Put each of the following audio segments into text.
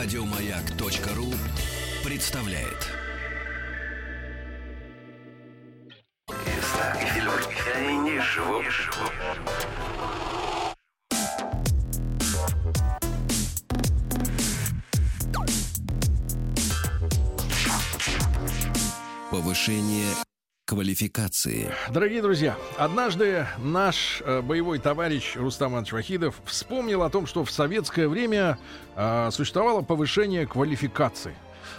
Радиомаяк.ру представляет. Повышение квалификации. Дорогие друзья, однажды наш э, боевой товарищ Рустам Иванович Вахидов вспомнил о том, что в советское время э, существовало повышение квалификации.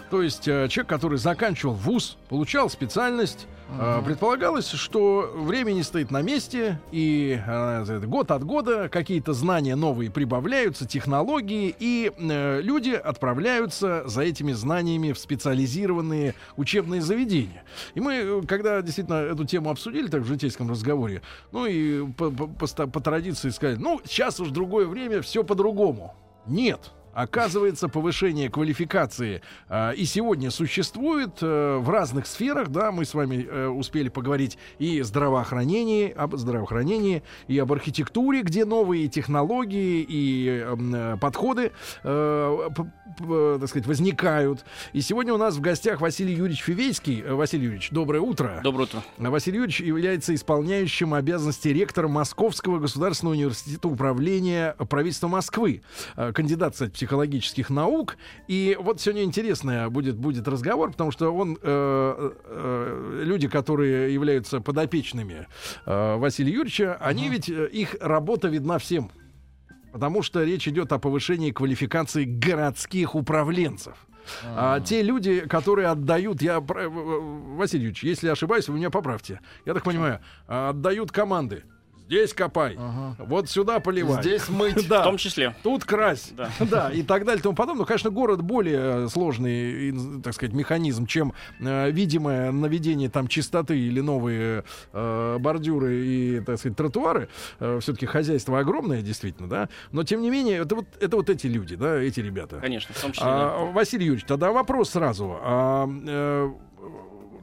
То есть э, человек, который заканчивал вуз, получал специальность, э, предполагалось, что время не стоит на месте, и э, год от года какие-то знания новые прибавляются, технологии, и э, люди отправляются за этими знаниями в специализированные учебные заведения. И мы, э, когда действительно эту тему обсудили так в житейском разговоре, ну и по, по- по ста- по традиции сказали, ну, сейчас уж другое время, все по-другому. Нет. Оказывается, повышение квалификации э, и сегодня существует э, в разных сферах. Да, мы с вами э, успели поговорить и о здравоохранении, об здравоохранении, и об архитектуре, где новые технологии и э, подходы, э, п- п- так сказать, возникают. И сегодня у нас в гостях Василий Юрьевич Фивейский. Э, Василий Юрьевич, доброе утро. Доброе утро. Василий Юрьевич является исполняющим обязанности ректора Московского государственного университета управления правительства Москвы, э, кандидат, кстати, психологических наук. И вот сегодня интересный будет, будет разговор, потому что он, э, э, люди, которые являются подопечными э, Василия Юрьевича, они ведь, э, их работа видна всем. Потому что речь идет о повышении квалификации городских управленцев. А те люди, которые отдают, я, э, Василий Юрьевич, если ошибаюсь, вы меня поправьте. Я так понимаю, а, отдают команды. Здесь копай, вот сюда поливай. Здесь мыть. да. В том числе. Тут крась, Да. да, и так далее, и тому подобное. Ну, конечно, город более э, сложный, так сказать, механизм, чем э, видимое наведение там чистоты или новые э, бордюры и, так сказать, тротуары. все-таки хозяйство огромное, действительно, да. Но тем не менее, это вот, это вот эти люди, да, эти ребята. Конечно, в том числе. А, да. Василий Юрьевич, тогда вопрос сразу. А, э,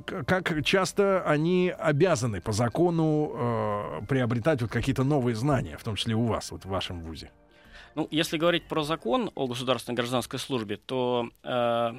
как часто они обязаны по закону э, приобретать вот какие-то новые знания, в том числе у вас, вот в вашем вузе? Ну, если говорить про закон о государственной гражданской службе, то э,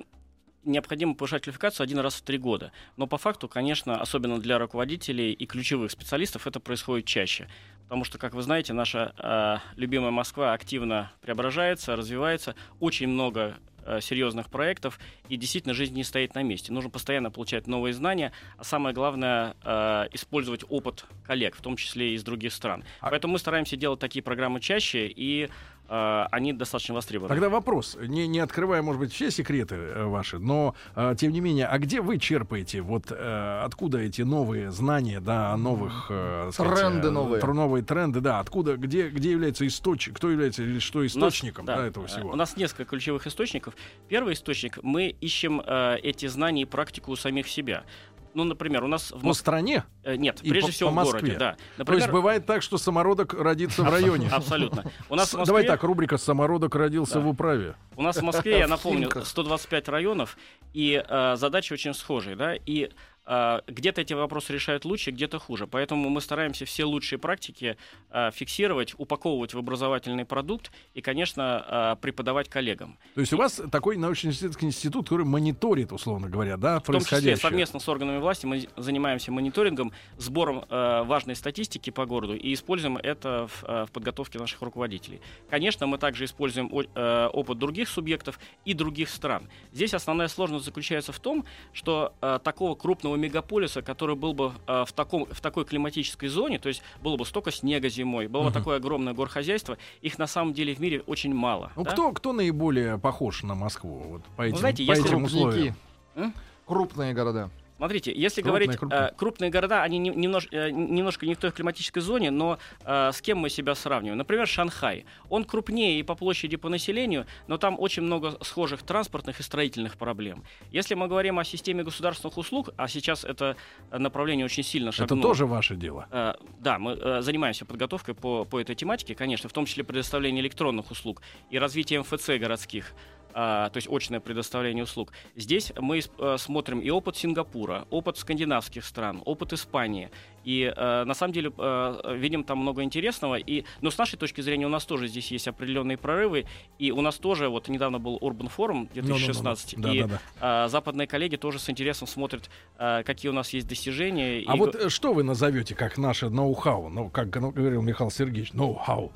необходимо повышать квалификацию один раз в три года. Но по факту, конечно, особенно для руководителей и ключевых специалистов, это происходит чаще. Потому что, как вы знаете, наша э, любимая Москва активно преображается, развивается. Очень много серьезных проектов, и действительно жизнь не стоит на месте. Нужно постоянно получать новые знания, а самое главное э, использовать опыт коллег, в том числе и из других стран. А- Поэтому мы стараемся делать такие программы чаще, и э, они достаточно востребованы. Тогда вопрос, не, не открывая, может быть, все секреты э, ваши, но, э, тем не менее, а где вы черпаете, вот э, откуда эти новые знания, да, о новых... э, сказать, Тренды э, новые. Про новые тренды, да, откуда, где, где является источник, кто является или что У нас- источником да, да, этого э, всего? У нас несколько ключевых источников. Первый источник мы ищем э, эти знания и практику у самих себя. Ну, например, у нас в По Мос- стране? э, нет, и прежде по- всего по в Москве. городе, да. То есть Например, бывает так, что самородок родится в районе? абсолютно. У нас в Москве- Давай так, рубрика «Самородок родился Да. в управе». У нас в Москве, я В напомню, Химках. 125 районов, и э, задачи очень схожие, да, и где-то эти вопросы решают лучше, где-то хуже. Поэтому мы стараемся все лучшие практики э, фиксировать, упаковывать в образовательный продукт и, конечно, э, преподавать коллегам. То есть у вас такой научно-исследовательский институт, который мониторит, условно говоря, да, В том числе происходящее? совместно с органами власти мы занимаемся мониторингом, сбором важной статистики по городу и используем это в, подготовке наших руководителей. Конечно, мы также используем опыт других субъектов и других стран. Здесь основная сложность заключается в том, что такого крупного мегаполиса, который был бы э, в, таком, в такой климатической зоне, то есть было бы столько снега зимой, было бы Мгм. такое огромное горхозяйство, их на самом деле в мире очень мало. Ну, да? кто, кто наиболее похож на Москву вот, по этим, знаете, по если этим условиям? Крупные города. Смотрите, если Крупные, говорить крупные. э, крупные города, они не- немнож- э, немножко не в той климатической зоне, но э, с кем мы себя сравниваем? Например, Шанхай. Он крупнее и по площади, и по населению, но там очень много схожих транспортных и строительных проблем. Если мы говорим о системе государственных услуг, а сейчас это направление очень сильно Это шагнуло. тоже ваше дело. Э, Да, мы э, занимаемся подготовкой по, по этой тематике, конечно, в том числе предоставление электронных услуг и развитие МФЦ городских. А, то есть очное предоставление услуг. Здесь мы э, смотрим и опыт Сингапура, опыт скандинавских стран, опыт Испании. И э, на самом деле э, видим там много интересного. И, но с нашей точки зрения у нас тоже здесь есть определенные прорывы. И у нас тоже, вот недавно был Urban Forum 2016, Ну, ну, ну, ну. и Да, да, да. э, западные коллеги тоже с интересом смотрят, э, какие у нас есть достижения. А и вот э, что вы назовете как наше ноу-хау? Ну, как ну, говорил Михаил Сергеевич, ноу-хау.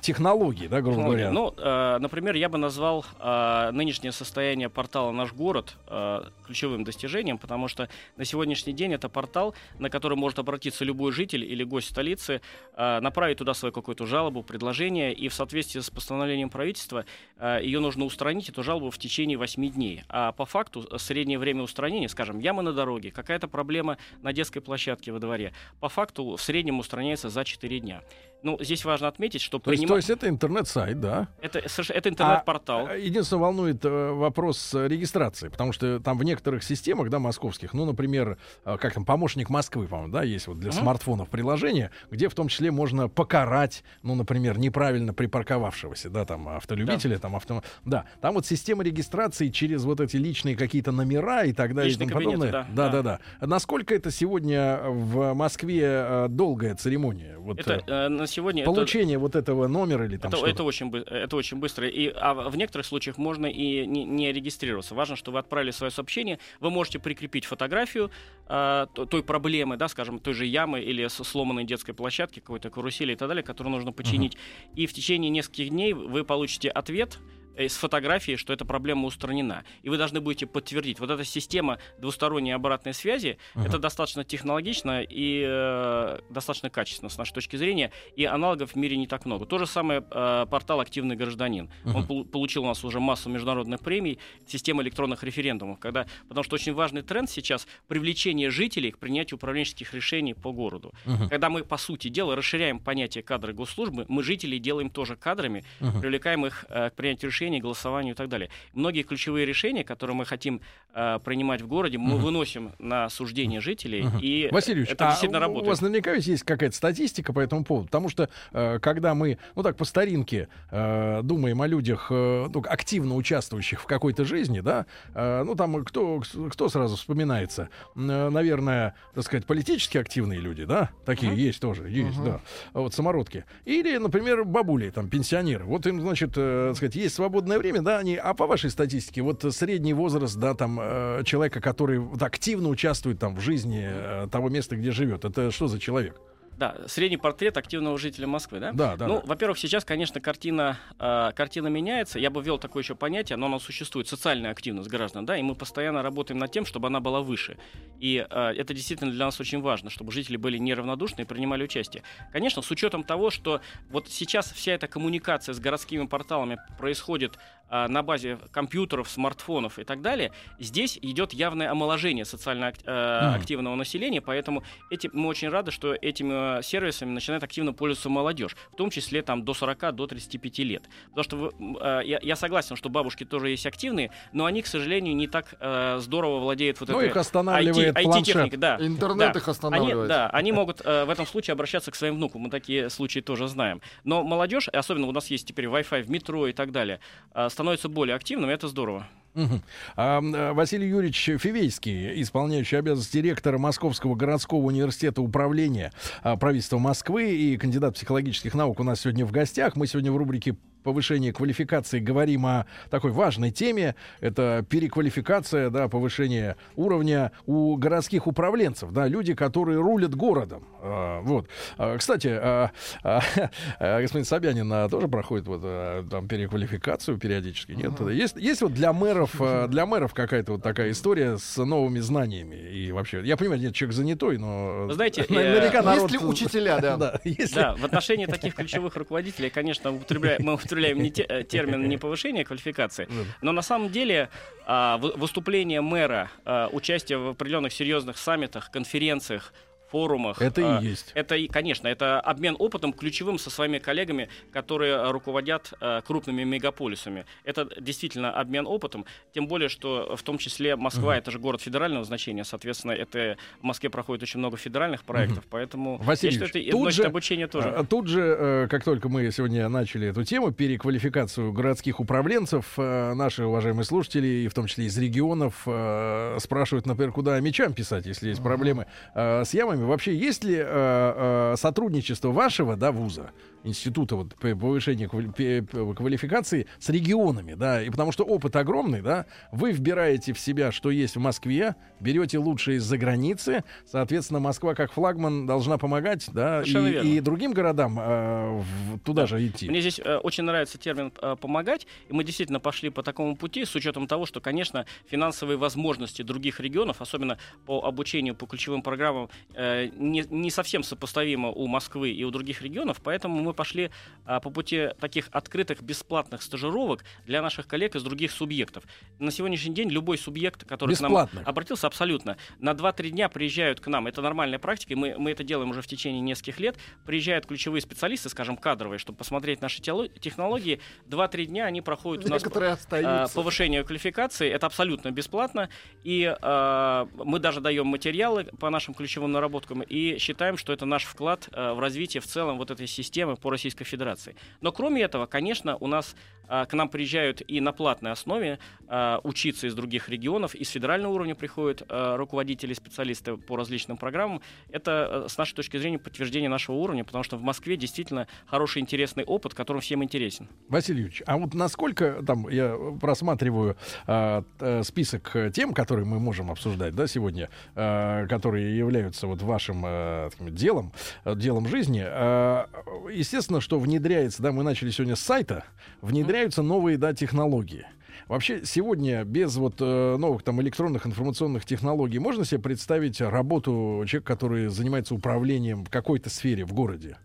Технологии, да, грубо технологии. говоря. Ну, э, например, я бы назвал э, нынешнее состояние портала «Наш город» э, ключевым достижением, потому что на сегодняшний день это портал, на который может обратиться любой житель или гость столицы, э, направить туда свою какую-то жалобу, предложение, и в соответствии с постановлением правительства э, ее нужно устранить, эту жалобу, в течение 8 дней. А по факту э, среднее время устранения, скажем, яма на дороге, какая-то проблема на детской площадке во дворе, по факту в среднем устраняется за 4 дня. Ну, здесь важно отметить, что то, есть, то есть это интернет-сайт, да? это, это интернет-портал. А, единственное, волнует э, вопрос регистрации, потому что там в некоторых системах, да, московских, ну, например, э, как там, помощник Москвы, по-моему, да, есть вот для Мгм. смартфонов приложение, где в том числе можно покарать, ну, например, неправильно припарковавшегося, да, там, автолюбителя, там, авто... Да, там вот система регистрации через вот эти личные какие-то номера и так далее Личные и тому кабинеты, подобное. да, да, да, да. Насколько это сегодня в Москве э, долгая церемония? Вот, Это э, сегодня это- получение вот этого номера или там это, что-то? это очень это очень быстро. И а в некоторых случаях можно и не, не регистрироваться. Важно, что вы отправили свое сообщение. Вы можете прикрепить фотографию э, то- той проблемы, да, скажем, той же ямы или сломанной детской площадки, какой-то карусели и так далее, которую нужно починить. И в течение нескольких дней вы получите ответ с фотографией, что эта проблема устранена. И вы должны будете подтвердить. Вот эта система двусторонней обратной связи, это достаточно технологично и э, достаточно качественно с нашей точки зрения, и аналогов в мире не так много. То же самое э, портал «Активный гражданин». Он полу- получил у нас уже массу международных премий, система электронных референдумов, когда, потому что очень важный тренд сейчас — привлечение жителей к принятию управленческих решений по городу. Мгм. Когда мы, по сути дела, расширяем понятие кадры госслужбы, мы жителей делаем тоже кадрами, Мгм. привлекаем их э, к принятию решений, голосованию и так далее. Многие ключевые решения, которые мы хотим э, принимать в городе, мы Мгм. выносим на суждение жителей, Мгм. и Василий Ильич, это а действительно у работает. вас наверняка есть какая-то статистика по этому поводу, потому что э, когда мы, ну так по старинке, э, думаем о людях, э, ну, активно участвующих в какой-то жизни, да, э, ну там кто, кто сразу вспоминается, э, наверное, так сказать, политически активные люди, да, такие Мгм. есть тоже, есть, да, вот самородки, или, например, бабули, там пенсионеры, вот им, значит, э, так сказать, есть свободное время, да, они, а по вашей статистике, вот средний возраст, да, там э, человека, который активно участвует там в жизни э, того места, где живет, это что за человек? Да, средний портрет активного жителя Москвы, да? Да, да, ну, да. во-первых, сейчас, конечно, картина, э, картина меняется. Я бы ввел такое еще понятие, но оно существует, социальная активность граждан, да, и мы постоянно работаем над тем, чтобы она была выше. И э, это действительно для нас очень важно, чтобы жители были неравнодушны и принимали участие. Конечно, с учетом того, что вот сейчас вся эта коммуникация с городскими порталами происходит на базе компьютеров, смартфонов и так далее, здесь идет явное омоложение социально э, активного населения, поэтому эти, мы очень рады, что этими э, сервисами начинает активно пользоваться молодежь, в том числе там до 40, до 35 лет. Потому что вы- э, я, я согласен, что бабушки тоже есть активные, но они, к сожалению, не так э, здорово владеют вот Ну, этой их останавливает IT, планшет. техникой, да. Интернет Да. их Они, останавливает. да, они могут э, в этом случае обращаться к своим внукам. Мы такие случаи тоже знаем. Но молодежь, особенно у нас есть теперь Wi-Fi в метро и так далее, э, становится более активным, и это здорово. А, Василий Юрьевич Фивейский, исполняющий обязанности ректора Московского городского университета управления а, правительства Москвы и кандидат психологических наук у нас сегодня в гостях. Мы сегодня в рубрике повышение квалификации говорим о такой важной теме. Это переквалификация, да, повышение уровня у городских управленцев, да, люди, которые рулят городом. А, вот. А, кстати, а, а, а, господин Собянин а, тоже проходит вот а, там переквалификацию периодически, нет? Есть, есть вот для мэров, а, для мэров какая-то вот такая история с новыми знаниями и вообще. Я понимаю, нет, человек занятой, но Вы знаете, э, наверняка народ. Есть ли учителя, да? Да, если- Да, в отношении таких ключевых руководителей, конечно, употребляем, мы употребляем не те- э, термин не повышение квалификации, но на самом деле а, вы- выступление мэра, а, участие в определенных серьезных саммитах, конференциях, форумах. Это и а, есть. Это, конечно, это обмен опытом ключевым со своими коллегами, которые а, руководят а, крупными мегаполисами. Это действительно обмен опытом, тем более, что в том числе Москва это же город федерального значения, соответственно, это в Москве проходит очень много федеральных проектов, поэтому Василий я считаю, это тут же, обучение тоже. а, Тут же, э, как только мы сегодня начали эту тему, переквалификацию городских управленцев, э, наши уважаемые слушатели, и в том числе из регионов, э, спрашивают, например, куда мечам писать, если есть проблемы э, с ямами. Вами, вообще есть ли э, э, сотрудничество вашего, да, вуза, института вот повышения квалификации с регионами, да, и потому что опыт огромный, да, вы вбираете в себя, что есть в Москве, берете лучшее из-за границы, соответственно, Москва как флагман должна помогать, да, и, и другим городам э, в- туда же идти. Мне здесь э, очень нравится термин э, «помогать», и мы действительно пошли по такому пути с учетом того, что, конечно, финансовые возможности других регионов, особенно по обучению по ключевым программам, э, не, не совсем сопоставимы у Москвы и у других регионов, поэтому мы пошли а, по пути таких открытых бесплатных стажировок для наших коллег из других субъектов. На сегодняшний день любой субъект, который к нам обратился, абсолютно, на 2-3 дня приезжают к нам, это нормальная практика, мы, мы это делаем уже в течение нескольких лет, приезжают ключевые специалисты, скажем, кадровые, чтобы посмотреть наши технологии, 2-3 дня они проходят у нас Некоторые а, остаются. повышение квалификации, это абсолютно бесплатно, и а, мы даже даем материалы по нашим ключевым наработкам и считаем, что это наш вклад а, в развитие в целом вот этой системы по Российской Федерации. Но кроме этого, конечно, у нас а, к нам приезжают и на платной основе а, учиться из других регионов, и с федерального уровня приходят а, руководители, специалисты по различным программам. Это, а, с нашей точки зрения, подтверждение нашего уровня, потому что в Москве действительно хороший, интересный опыт, который всем интересен. Василий Юрьевич, а вот насколько там я просматриваю т- список э, тем, которые мы можем обсуждать, да, сегодня, которые являются вот вашим таким делом, делом жизни. а, естественно, что внедряется, да, мы начали сегодня с сайта, внедряются новые, да, технологии. Вообще сегодня без вот э, новых там электронных информационных технологий можно себе представить работу человека, который занимается управлением в какой-то сфере в городе?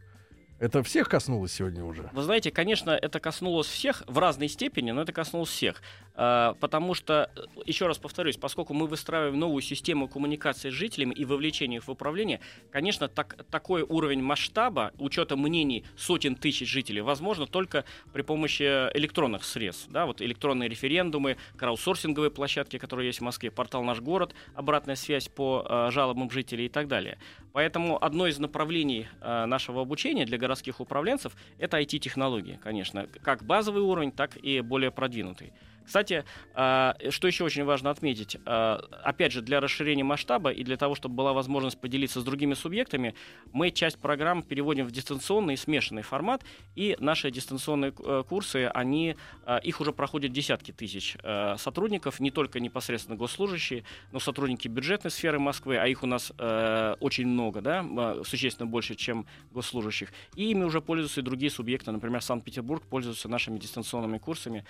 Это всех коснулось сегодня уже? Вы знаете, конечно, это коснулось всех в разной степени, но это коснулось всех. А, Потому что, э, еще раз повторюсь, поскольку мы выстраиваем новую систему коммуникации с жителями и вовлечения их в управление, конечно, так, такой уровень масштаба, учета мнений сотен тысяч жителей, возможно только при помощи электронных средств. Да, вот электронные референдумы, краудсорсинговые площадки, которые есть в Москве, портал «Наш город», обратная связь по э, жалобам жителей и так далее. Поэтому одно из направлений э, нашего обучения для городских управленцев это IT-технологии, конечно, как базовый уровень, так и более продвинутый. Кстати, а, что еще очень важно отметить, а, опять же, для расширения масштаба и для того, чтобы была возможность поделиться с другими субъектами, мы часть программ переводим в дистанционный и смешанный формат, и наши дистанционные э, курсы, они, а, их уже проходят десятки тысяч э, сотрудников, не только непосредственно госслужащие, но сотрудники бюджетной сферы Москвы, а их у нас э, очень много, да, а, существенно больше, чем госслужащих. И ими уже пользуются и другие субъекты, например, Санкт-Петербург пользуется нашими дистанционными курсами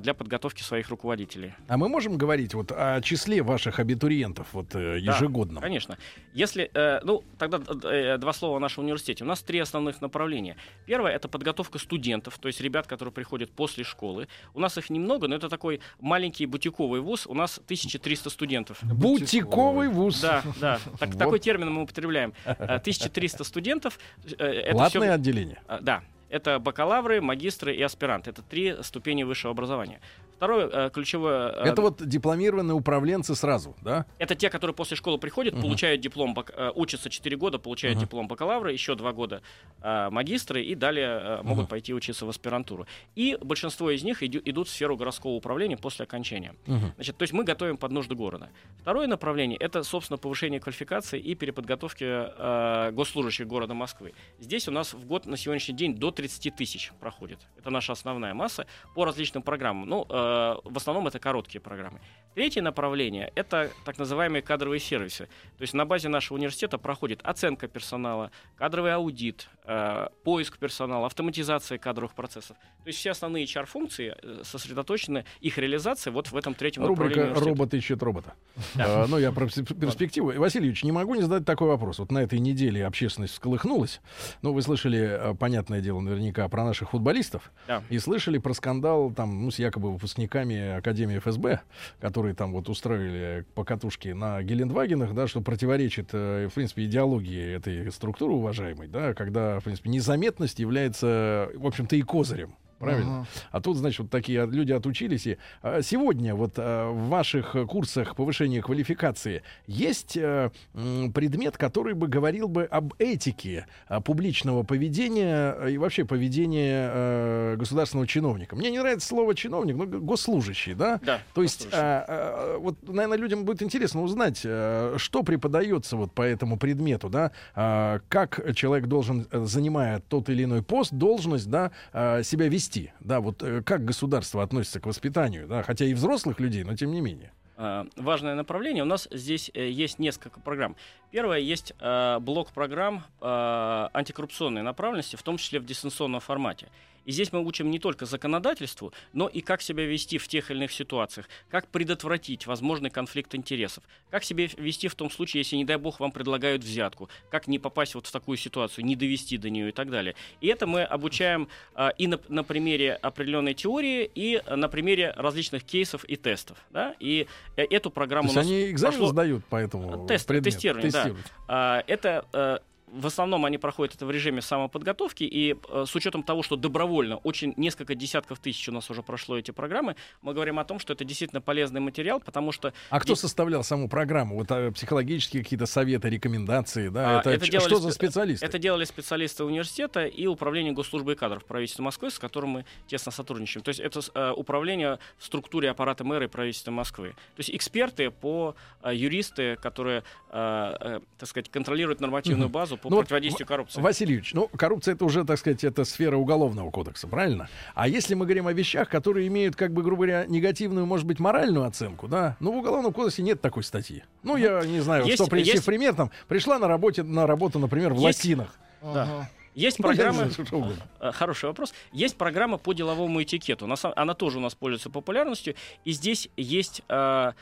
для подготовки своих руководителей. А мы можем говорить вот о числе ваших абитуриентов вот э, Да? Конечно. Если, э, ну, тогда э, два слова о нашем университете. У нас три основных направления. Первое это подготовка студентов, то есть ребят, которые приходят после школы. У нас их немного, но это такой маленький бутиковый вуз. У нас 1300 студентов. Бутиковый вуз. Да, да. Так- Вот. Такой термин мы употребляем. Э, 1300 студентов. это Платное всё- отделение. Да, это бакалавры, магистры и аспиранты. Это три ступени высшего образования. Второе э, ключевое... э, Это вот дипломированные управленцы сразу, да? это те, которые после школы приходят, Мгм. получают диплом, э, учатся 4 года, получают Мгм. диплом бакалавра, еще 2 года э, магистры и далее э, могут Мгм. пойти учиться в аспирантуру. И большинство из них идю- идут в сферу городского управления после окончания. Мгм. Значит, то есть мы готовим под нужды города. Второе направление это, собственно, повышение квалификации и переподготовки э, госслужащих города Москвы. Здесь у нас в год на сегодняшний день до 30 тысяч проходит. Это наша основная масса по различным программам. Ну, э, в основном это короткие программы. Третье направление это так называемые кадровые сервисы. То есть на базе нашего университета проходит оценка персонала, кадровый аудит, э, поиск персонала, автоматизация кадровых процессов. То есть все основные HR-функции э, сосредоточены, их реализация вот в этом третьем Рубрика. «Робот ищет робота». А, Ну, я про перспективу. Василий Юрьевич, не могу не задать такой вопрос. Вот на этой неделе общественность всколыхнулась. Ну, вы слышали, э, понятное дело, наверняка про наших футболистов. Да. И слышали про скандал там, ну, с якобы выпускниками Академии ФСБ, которые там вот устроили покатушки на Гелендвагенах, да, что противоречит, э, в принципе, идеологии этой структуры уважаемой, да, когда, в принципе, незаметность является, в общем-то, и козырем. Правильно? Ага. А тут, значит, вот такие люди отучились. И а, сегодня вот а, в ваших курсах повышения квалификации есть а, м, предмет, который бы говорил бы об этике а, публичного поведения а, и вообще поведения а, государственного чиновника. Мне не нравится слово чиновник, но госслужащий, да? Да. То есть, а, а, вот, наверное, людям будет интересно узнать, а, что преподается вот по этому предмету, да, А, как человек должен, э, занимая тот или иной пост, должность, да, а, себя вести, да, вот э, как государство относится к воспитанию, да, хотя и взрослых людей, но тем не менее. А, важное направление. У нас здесь э, есть несколько программ. Первое есть э, блок программ антикоррупционной направленности, в том числе в дистанционном формате. И здесь мы учим не только законодательству, но и как себя вести в тех или иных ситуациях, как предотвратить возможный конфликт интересов, как себя вести в том случае, если, не дай бог, вам предлагают взятку, как не попасть вот в такую ситуацию, не довести до нее и так далее. И это мы обучаем а, и на, на примере определенной теории, и на примере различных кейсов и тестов. Да? И э, эту То программу есть у нас они экзамен прошло- сдают по этому Тест- предмету? тестирование, да. Тестируют. А, Это э, в основном они проходят это в режиме самоподготовки, и э, с учетом того, что добровольно, очень несколько десятков тысяч у нас уже прошло эти программы, мы говорим о том, что это действительно полезный материал, потому что А кто составлял саму программу? Вот а, психологические какие-то советы, рекомендации, да? А, это это делали что за спе- специалисты? Это делали специалисты университета и управление госслужбы и кадров правительства Москвы, с которым мы тесно сотрудничаем. То есть это э, управление в структуре аппарата мэра и правительства Москвы. То есть эксперты по э, юристы, которые, э, э, так сказать, контролируют нормативную базу по Ну вот противодействию коррупции. Василий Юрьевич, ну, коррупция это уже, так сказать, это сфера уголовного кодекса, правильно? А если мы говорим о вещах, которые имеют, как бы, грубо говоря, негативную, может быть, моральную оценку, да? Ну, в уголовном кодексе нет такой статьи. Ну, я не знаю, Есть- что привести есть- в пример, там, пришла на, работе, на работу, например, в Есть- лосинах. Ага. Есть Ну, угодно. Э, Хороший вопрос. Есть программа по деловому этикету. Она тоже у нас пользуется популярностью. И здесь есть э,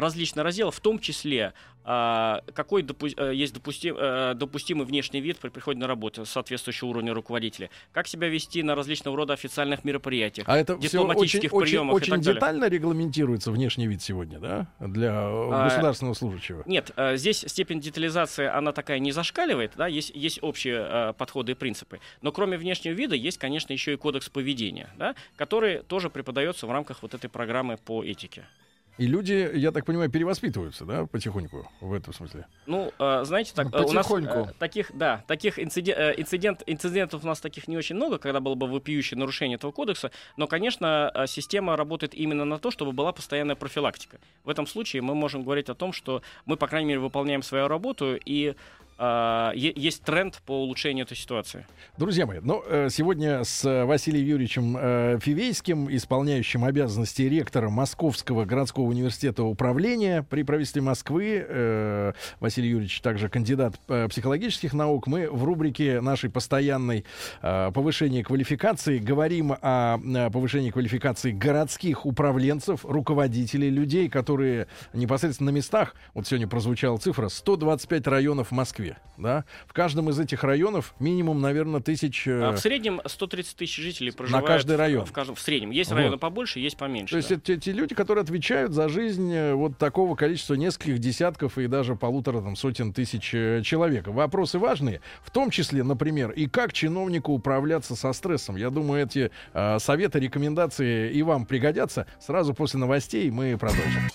различные разделы, в том числе а, какой допу- э, есть допустим, э, допустимый внешний вид при приходе на работу соответствующего уровня руководителя, как себя вести на различного рода официальных мероприятиях, А это очень, дипломатических очень, приемах и очень так далее. детально регламентируется внешний вид сегодня, да? Для А, государственного служащего. Нет, э, здесь степень детализации, она такая не зашкаливает, да, есть, есть общие подходы и принципы. Но кроме внешнего вида есть, конечно, еще и кодекс поведения, да, который тоже преподается в рамках вот этой программы по этике. И люди, я так понимаю, перевоспитываются, да, потихоньку в этом смысле. Ну, э, знаете, так, э, у нас Потихоньку. э, таких, да, таких инциден- э, инцидент, инцидентов у нас таких не очень много, когда было бы вопиющее нарушение этого кодекса, но, конечно, э, система работает именно на то, чтобы была постоянная профилактика. В этом случае мы можем говорить о том, что мы, по крайней мере, выполняем свою работу, и э, есть тренд по улучшению этой ситуации. Друзья мои, ну, э, сегодня с э, Василием Юрьевичем э, Фивейским, исполняющим обязанности ректора Московского городского университета управления при правительстве Москвы, э, Василий Юрьевич также кандидат э, психологических наук, мы в рубрике нашей постоянной э, повышения квалификации говорим о повышении квалификации городских управленцев, руководителей, людей, которые непосредственно на местах, вот сегодня прозвучала цифра, 125 районов в Москве, да, в каждом из этих районов минимум, наверное, тысяч... э, А в среднем 130 тысяч жителей проживают каждый район. В, каждом, в среднем. Есть Вот. районы побольше, есть поменьше. То есть да. это те, те люди, которые отвечают за жизнь э, вот такого количества нескольких десятков и даже полутора там, сотен тысяч э, человек. Вопросы важные, в том числе, например, и как чиновнику управляться со стрессом. Я думаю, эти э, советы, рекомендации и вам пригодятся. Сразу после новостей мы продолжим.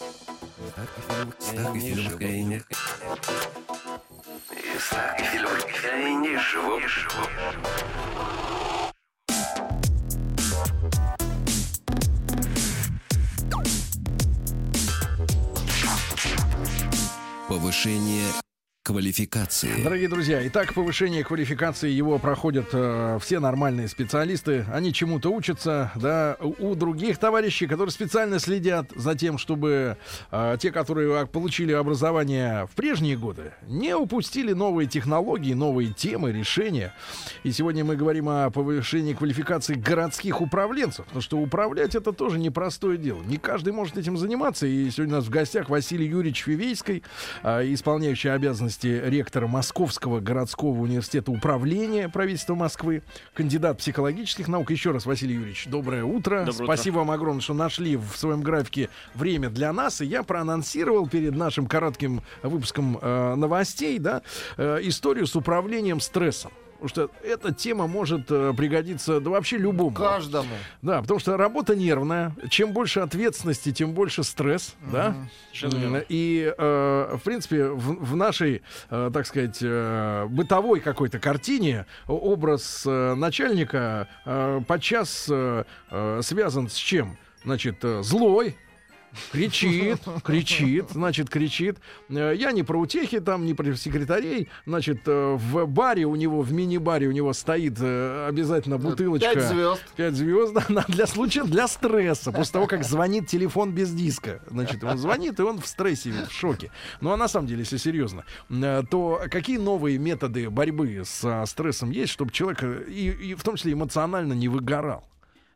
Фильм крайне живу. Повышение квалификации. Дорогие друзья, итак, повышение квалификации его проходят э, все нормальные специалисты. Они чему-то учатся, да. У других товарищей, которые специально следят за тем, чтобы э, те, которые получили образование в прежние годы, не упустили новые технологии, новые темы, решения. И сегодня мы говорим о повышении квалификации городских управленцев, потому что управлять это тоже непростое дело. Не каждый может этим заниматься. И сегодня у нас в гостях Василий Юрьевич Фивейский, э, исполняющий обязанности ректора Московского городского университета управления правительства Москвы, кандидат психологических наук. Еще раз, Василий Юрьевич, доброе утро. Доброе Спасибо вам огромное, что нашли в своем графике время для нас. И я проанонсировал перед нашим коротким выпуском э, новостей, да, э, историю с управлением стрессом. Потому что эта тема может э, пригодиться да вообще любому. Каждому. Да, потому что работа нервная. Чем больше ответственности, тем больше стресс, да. Совершенно верно. М, И, э, в принципе, в, в нашей, э, так сказать, э, бытовой какой-то картине образ э, начальника э, подчас э, э, связан с чем? Значит, э, злой, кричит, кричит, значит, кричит. Э, Я не про утехи там, не про секретарей. Значит, э, в баре у него, в мини-баре у него стоит э, обязательно бутылочка. Пять звезд. Пять звезд, да, для случая, для стресса. После того, как звонит телефон без диска. Значит, он звонит, и он в стрессе, в шоке. Ну, а на самом деле, если серьезно, то какие новые методы борьбы с стрессом есть, чтобы человек, и, и в том числе эмоционально, не выгорал?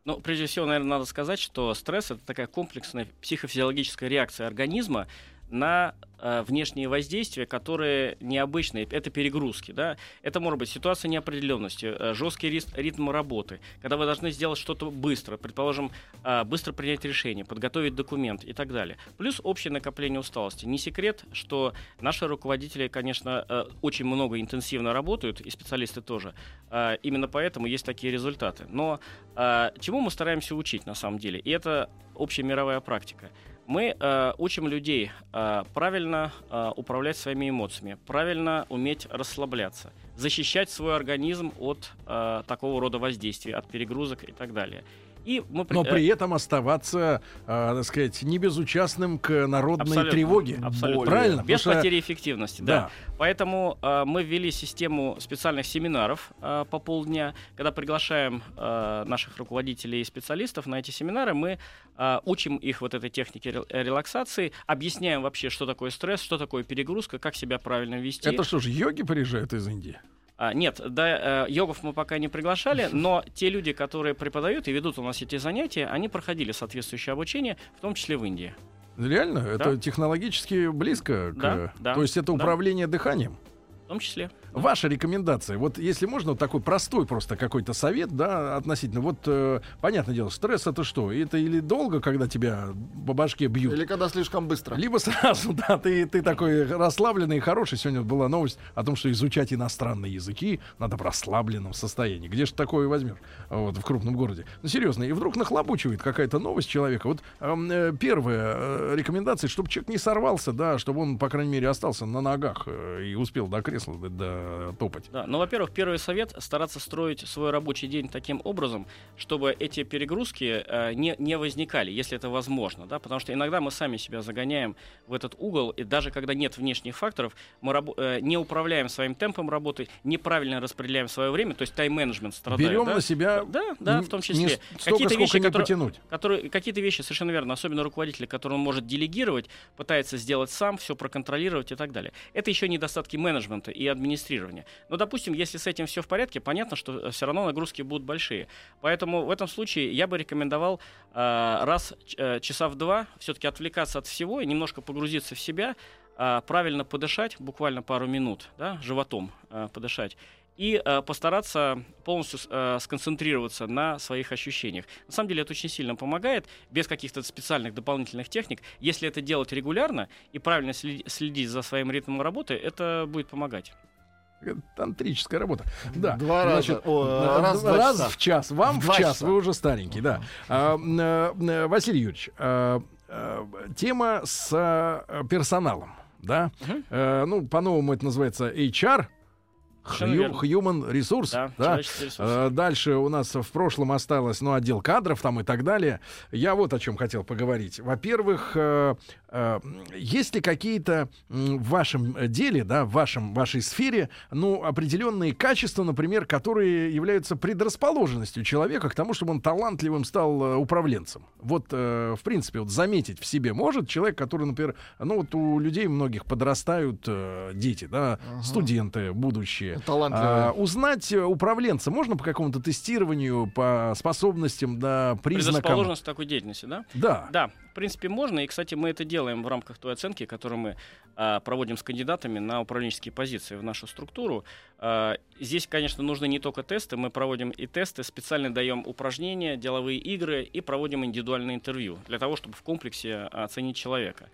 Ну, прежде всего, наверное, надо сказать, что стресс это такая комплексная психофизиологическая реакция организма на э, внешние воздействия, которые необычные. Это перегрузки, да. Это может быть ситуация неопределенности, э, жесткий рис- ритм работы, когда вы должны сделать что-то быстро, предположим, э, быстро принять решение, подготовить документ и так далее. Плюс общее накопление усталости. Не секрет, что наши руководители, конечно, э, очень много интенсивно работают, и специалисты тоже. Э, Именно поэтому есть такие результаты. Но э, чему мы стараемся учить на самом деле? И это общая мировая практика. Мы э, учим людей э, правильно э, управлять своими эмоциями, правильно уметь расслабляться, защищать свой организм от э, такого рода воздействий, от перегрузок и так далее. И мы Но при этом оставаться, э, так сказать, не безучастным к народной Абсолютно, тревоге. абсолютно. Правильно? Без Потому что- потери эффективности, да. Поэтому э, мы ввели систему специальных семинаров э, по полдня. Когда приглашаем э, наших руководителей и специалистов на эти семинары, мы э, учим их вот этой технике рел- релаксации, объясняем вообще, что такое стресс, что такое перегрузка, как себя правильно вести. Это что ж, йоги приезжают из Индии? А, нет, да, э, йогов мы пока не приглашали, но те люди, которые преподают и ведут у нас эти занятия, они проходили соответствующее обучение, в том числе в Индии. Реально? Это технологически близко? к- Да, да, То есть это да. управление дыханием? В том числе. Ваша рекомендация, вот если можно, вот такой простой просто какой-то совет, да, относительно, вот, э, понятное дело, стресс это что? Это или долго, когда тебя по башке бьют? Или когда слишком быстро. Либо сразу, да, ты, ты такой расслабленный и хороший. Сегодня была новость о том, что изучать иностранные языки надо в расслабленном состоянии. Где же такое возьмешь? Вот, в крупном городе. Ну, серьезно. И вдруг нахлобучивает какая-то новость человека. Вот эм, э, первая э, рекомендация, чтобы человек не сорвался, да, чтобы он, по крайней мере, остался на ногах э, и успел до кресла до- дотопать. Да, ну, во-первых, первый совет стараться строить свой рабочий день таким образом, чтобы эти перегрузки э, не, не возникали, если это возможно, да, потому что иногда мы сами себя загоняем в этот угол, и даже когда нет внешних факторов, мы рабо- э, не управляем своим темпом работы, неправильно распределяем свое время, то есть тайм-менеджмент страдает. Берем да? на себя Да, да, в том числе. столько, сколько не которые, потянуть. которые, какие-то вещи совершенно верно, особенно руководитель, который он может делегировать, пытается сделать сам, все проконтролировать и так далее. Это еще недостатки менеджмента и администрирования. Но, допустим, если с этим все в порядке, понятно, что все равно нагрузки будут большие. Поэтому в этом случае я бы рекомендовал э, раз э, часа в два все-таки отвлекаться от всего и немножко погрузиться в себя, э, правильно подышать, буквально пару минут, да, животом э, подышать и э, постараться полностью э, сконцентрироваться на своих ощущениях. На самом деле это очень сильно помогает, без каких-то специальных дополнительных техник. Если это делать регулярно и правильно следить за своим ритмом работы, это будет помогать. Тантрическая работа. Да. Два раза. Значит, О, э, раз два раз часа. в час. Вам В в два час. часа. Вы уже старенький, да. А, э, э, Василий Юрьевич, тема с персоналом, да? Э, Ну, по-новому это называется HR. Хью-. Human Resource. Да, да? ресурс. Э, Дальше у нас в прошлом осталось, ну, отдел кадров там и так далее. Я вот о чем хотел поговорить. Во-первых, э, э, есть ли какие-то в вашем деле, да, в вашем, вашей сфере, ну, определенные качества, например, которые являются предрасположенностью человека к тому, чтобы он талантливым стал управленцем? Вот, э, в принципе, вот заметить в себе может человек, который, например, ну, вот у людей многих подрастают дети, да, студенты будущие. Талантливые. А, узнать э, управленца можно по какому-то тестированию, по способностям, да, признакам? Предрасположенность такой деятельности, да? Да. Да, в принципе, можно. И, кстати, мы это делаем в рамках той оценки, которую мы а, проводим с кандидатами на управленческие позиции в нашу структуру. А, здесь, конечно, нужны не только тесты. Мы проводим и тесты, специально даем упражнения, деловые игры и проводим индивидуальные интервью для того, чтобы в комплексе оценить человека.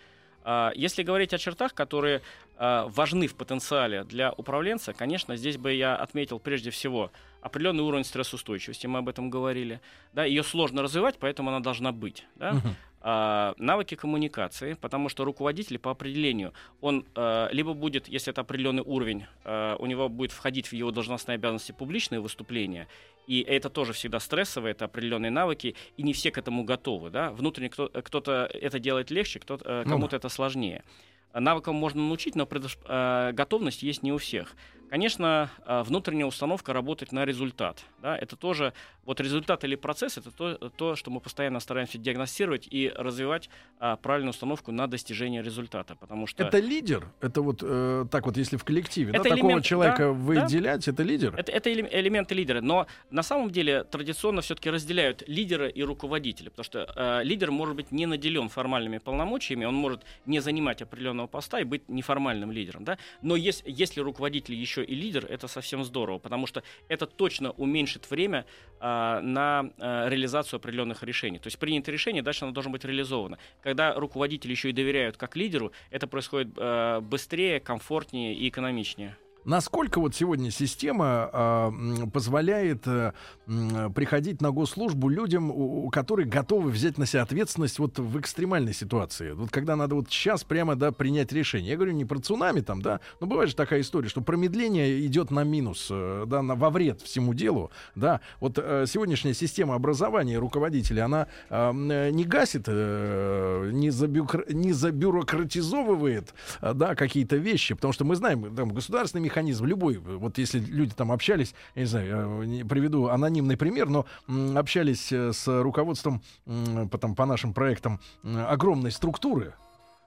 А, Если говорить о чертах, которые а, важны в потенциале для управленца, конечно, здесь бы я отметил прежде всего определенный уровень стрессоустойчивости, мы об этом говорили. Да, ее сложно развивать, поэтому она должна быть. Да? Мгм. А, навыки коммуникации, потому что руководитель по определению, он а, либо будет, если это определенный уровень, а, у него будет входить в его должностные обязанности публичные выступления, и это тоже всегда стрессово, это определенные навыки, и не все к этому готовы. Да? Внутренне кто- кто-то это делает легче, кто-то, э, Ну кому-то это сложнее. Навыкам можно научить, но э, готовность есть не у всех. Конечно, э, внутренняя установка работать на результат. Да? Это тоже, вот результат или процесс, это то, то, что мы постоянно стараемся диагностировать и развивать а, правильную установку на достижение результата. Потому что Это лидер? Это вот э, так вот, если в коллективе, да, Это такого элемент, человека да, выделять, это лидер? Это, это элем- элементы лидера, но на самом деле традиционно все-таки разделяют лидера и руководителя, потому что э, лидер может быть не наделен формальными полномочиями, он может не занимать определенного поста и быть неформальным лидером, да. Но ес- если руководитель еще и лидер, это совсем здорово, потому что это точно уменьшит время а, на а, реализацию определенных решений. То есть принято решение, дальше оно должно быть реализовано. Когда руководители еще и доверяют как лидеру, это происходит а, быстрее, комфортнее и экономичнее. Насколько вот сегодня система м, позволяет э, приходить на госслужбу людям, у, у которые готовы взять на себя ответственность вот в экстремальной ситуации? Вот когда надо вот сейчас прямо да, принять решение. Я говорю не про цунами там, да, но бывает же такая история, что промедление идет на минус, э, да, на, во вред всему делу, да. Вот э, сегодняшняя система образования руководителей, она э, э, не гасит, э, не, забюкр- не забюрократизовывает, э, да, какие-то вещи, потому что мы знаем, там, государственный механизм любой, вот если люди там общались, я не знаю, приведу анонимный пример, но общались э, с руководством потом по нашим проектам огромной структуры,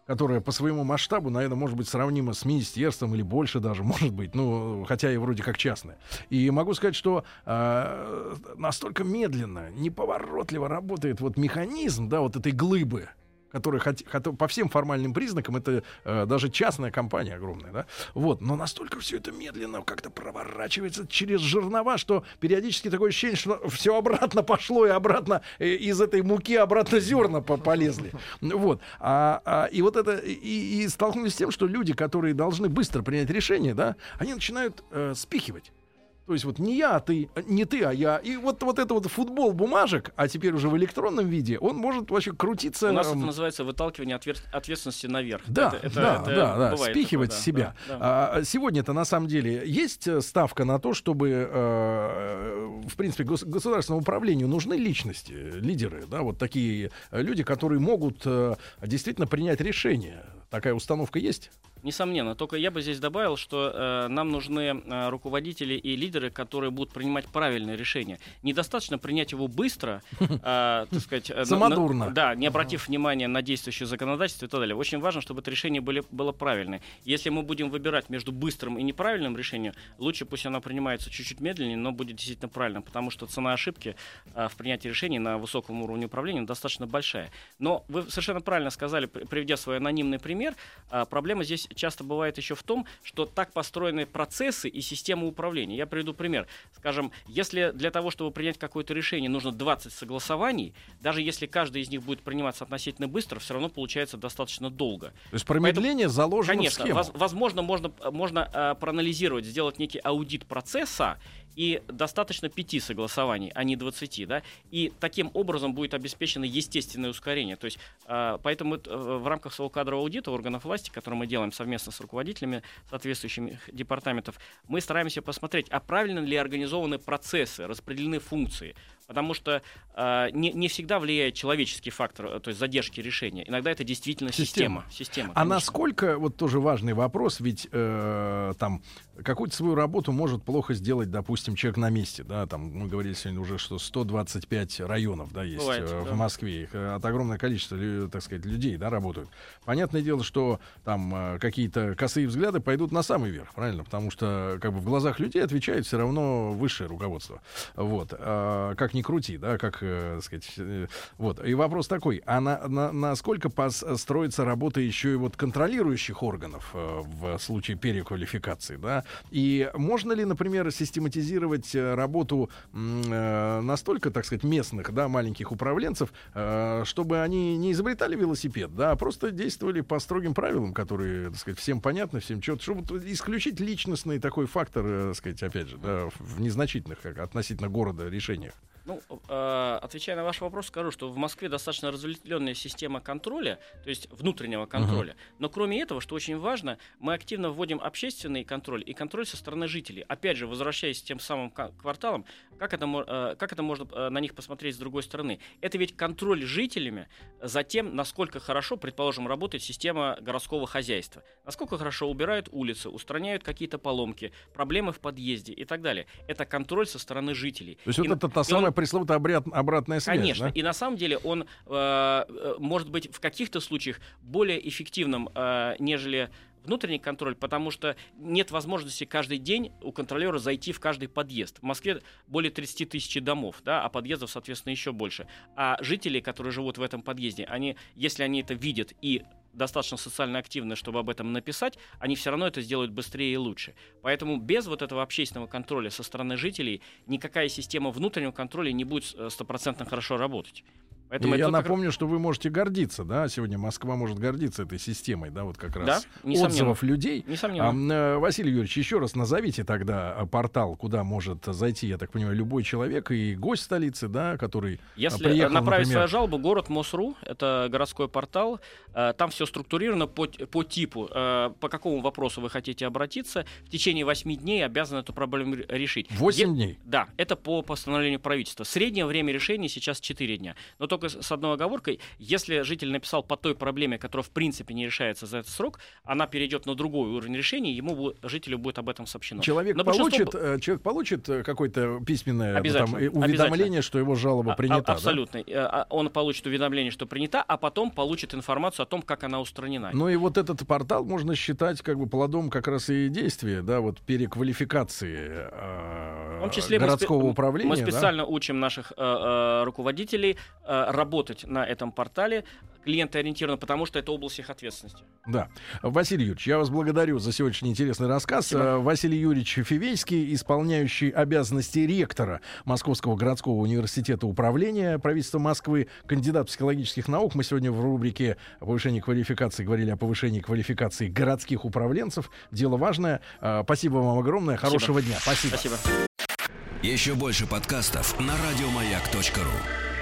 которая по своему масштабу, наверное, может быть сравнима с министерством или больше даже, может быть, ну, хотя и вроде как частная. И могу сказать, что э, настолько медленно, неповоротливо работает вот механизм, да, вот этой глыбы, который хоть, хотя по всем формальным признакам это э, даже частная компания огромная, да, вот, но настолько все это медленно как-то проворачивается через жернова, что периодически такое ощущение, что все обратно пошло и обратно э, из этой муки обратно зерна по- полезли, вот, а, а, и вот это и, и столкнулись с тем, что люди, которые должны быстро принять решение, да, они начинают э, спихивать. То есть вот не я, а ты, а не ты, а я. И вот, вот это вот футбол бумажек, а теперь уже в электронном виде, он может вообще крутиться. У нас эм, это называется выталкивание ответственности наверх. да, Это- это- да, это да, да, спихивать такое, себя. да, да. А, сегодня-то на самом деле есть э, ставка на то, чтобы, э, в принципе, гос- государственному управлению нужны личности, лидеры, да, вот такие люди, которые могут э, действительно принять решение. Такая установка есть? Несомненно. Только я бы здесь добавил, что э, нам нужны э, руководители и лидеры, которые будут принимать правильные решения. Недостаточно принять его быстро, э, так сказать, э, Самодурно. на- да, не обратив внимания на действующее законодательство и так далее. Очень важно, чтобы это решение были, было правильное. Если мы будем выбирать между быстрым и неправильным решением, лучше пусть оно принимается чуть-чуть медленнее, но будет действительно правильным, потому что цена ошибки э, в принятии решений на высоком уровне управления достаточно большая. Но вы совершенно правильно сказали, при- приведя свой анонимный пример, а, проблема здесь часто бывает еще в том, что так построены процессы и система управления. Я приведу пример. Скажем, если для того, чтобы принять какое-то решение, нужно 20 согласований, даже если каждый из них будет приниматься относительно быстро, все равно получается достаточно долго. То есть промедление заложено Конечно, в схему. воз- возможно, можно, можно э, проанализировать, сделать некий аудит процесса, и достаточно пяти согласований, а не 20, да, и таким образом будет обеспечено естественное ускорение. То есть, э, поэтому это, э, в рамках своего кадрового аудита органов власти, который мы делаем совместно с руководителями соответствующих департаментов, мы стараемся посмотреть, а правильно ли организованы процессы, распределены функции. Потому что э, не, не всегда влияет человеческий фактор, э, то есть задержки решения. Иногда это действительно Система. система. Система, А насколько, вот тоже важный вопрос, ведь э, там какую-то свою работу может плохо сделать, допустим, человек на месте, да, там мы говорили сегодня уже, что 125 районов, да, есть Бывает, э, в да. Москве, их э, от огромное количество, так сказать, людей, да, работают. Понятное дело, что там э, какие-то косые взгляды пойдут на самый верх, правильно, потому что как бы в глазах людей отвечает все равно высшее руководство, вот, А, как ни крути, да, как, э, сказать, вот. И вопрос такой, а на, на, насколько строится работа еще и вот контролирующих органов в случае переквалификации, да? И можно ли, например, систематизировать э, работу э, настолько, так сказать, местных, да, маленьких управленцев, э, чтобы они не изобретали велосипед, да, а просто действовали по строгим правилам, которые, так сказать, всем понятны, всем четко, чтобы исключить личностный такой фактор, э, так сказать, опять же, да, в незначительных как, относительно города решениях. Ну, э, отвечая на ваш вопрос, скажу, что в Москве достаточно разветвленная система контроля, то есть внутреннего контроля. Uh-huh. Но кроме этого, что очень важно, мы активно вводим общественный контроль и контроль со стороны жителей. Опять же, возвращаясь к тем самым кварталам, как это, э, как это можно э, на них посмотреть с другой стороны? Это ведь контроль жителями за тем, насколько хорошо, предположим, работает система городского хозяйства. Насколько хорошо убирают улицы, устраняют какие-то поломки, проблемы в подъезде и так далее. Это контроль со стороны жителей. То есть и, вот это та самая пресловутая обряд, обратная связь. Конечно. Да? И на самом деле он э, э, может быть в каких-то случаях более эффективным, э, нежели внутренний контроль, потому что нет возможности каждый день у контролера зайти в каждый подъезд. В Москве более 30 тысяч домов, да, а подъездов, соответственно, еще больше. А жители, которые живут в этом подъезде, они, если они это видят и достаточно социально активны, чтобы об этом написать, они все равно это сделают быстрее и лучше. Поэтому без вот этого общественного контроля со стороны жителей никакая система внутреннего контроля не будет э, стопроцентно хорошо работать. Поэтому я напомню, как... что вы можете гордиться, да, сегодня Москва может гордиться этой системой, да, вот как раз да, отзывов людей. Несомненно. А, Василий Юрьевич, еще раз назовите тогда э, портал, куда может зайти, я так понимаю, любой человек и гость столицы, да, который э, Если приехал, направить например... свою жалобу, город МОСРУ, это городской портал, там все структурировано по, по типу, по какому вопросу вы хотите обратиться, в течение 8 дней обязаны эту проблему решить. 8 е... дней? Да, это по постановлению правительства. Среднее время решения сейчас 4 дня. Но только только с одной оговоркой. Если житель написал по той проблеме, которая в принципе не решается за этот срок, она перейдет на другой уровень решения, ему жителю будет об этом сообщено. Человек Но получит, большинство... человек получит э, какое-то письменное там, уведомление, что его жалоба а, принята. А, абсолютно. Да? Он получит уведомление, что принята, а потом получит информацию о том, как она устранена. Ну и вот этот портал можно считать как бы плодом как раз и действия, да, вот переквалификации э, в том числе городского мы, управления. Мы специально да? учим наших э, э, руководителей э, работать на этом портале клиентоориентированно, потому что это область их ответственности. Да. Василий Юрьевич, я вас благодарю за сегодняшний интересный рассказ. Спасибо. Э, Василий Юрьевич Фивейский, исполняющий обязанности ректора Московского городского университета управления правительства Москвы, кандидат психологических наук. Мы сегодня в рубрике повышения квалификации говорили о повышении квалификации городских управленцев. Дело важное. Э, спасибо вам огромное. Хорошего Спасибо. дня. Спасибо. Спасибо. Еще больше подкастов на радиомаяк.ру.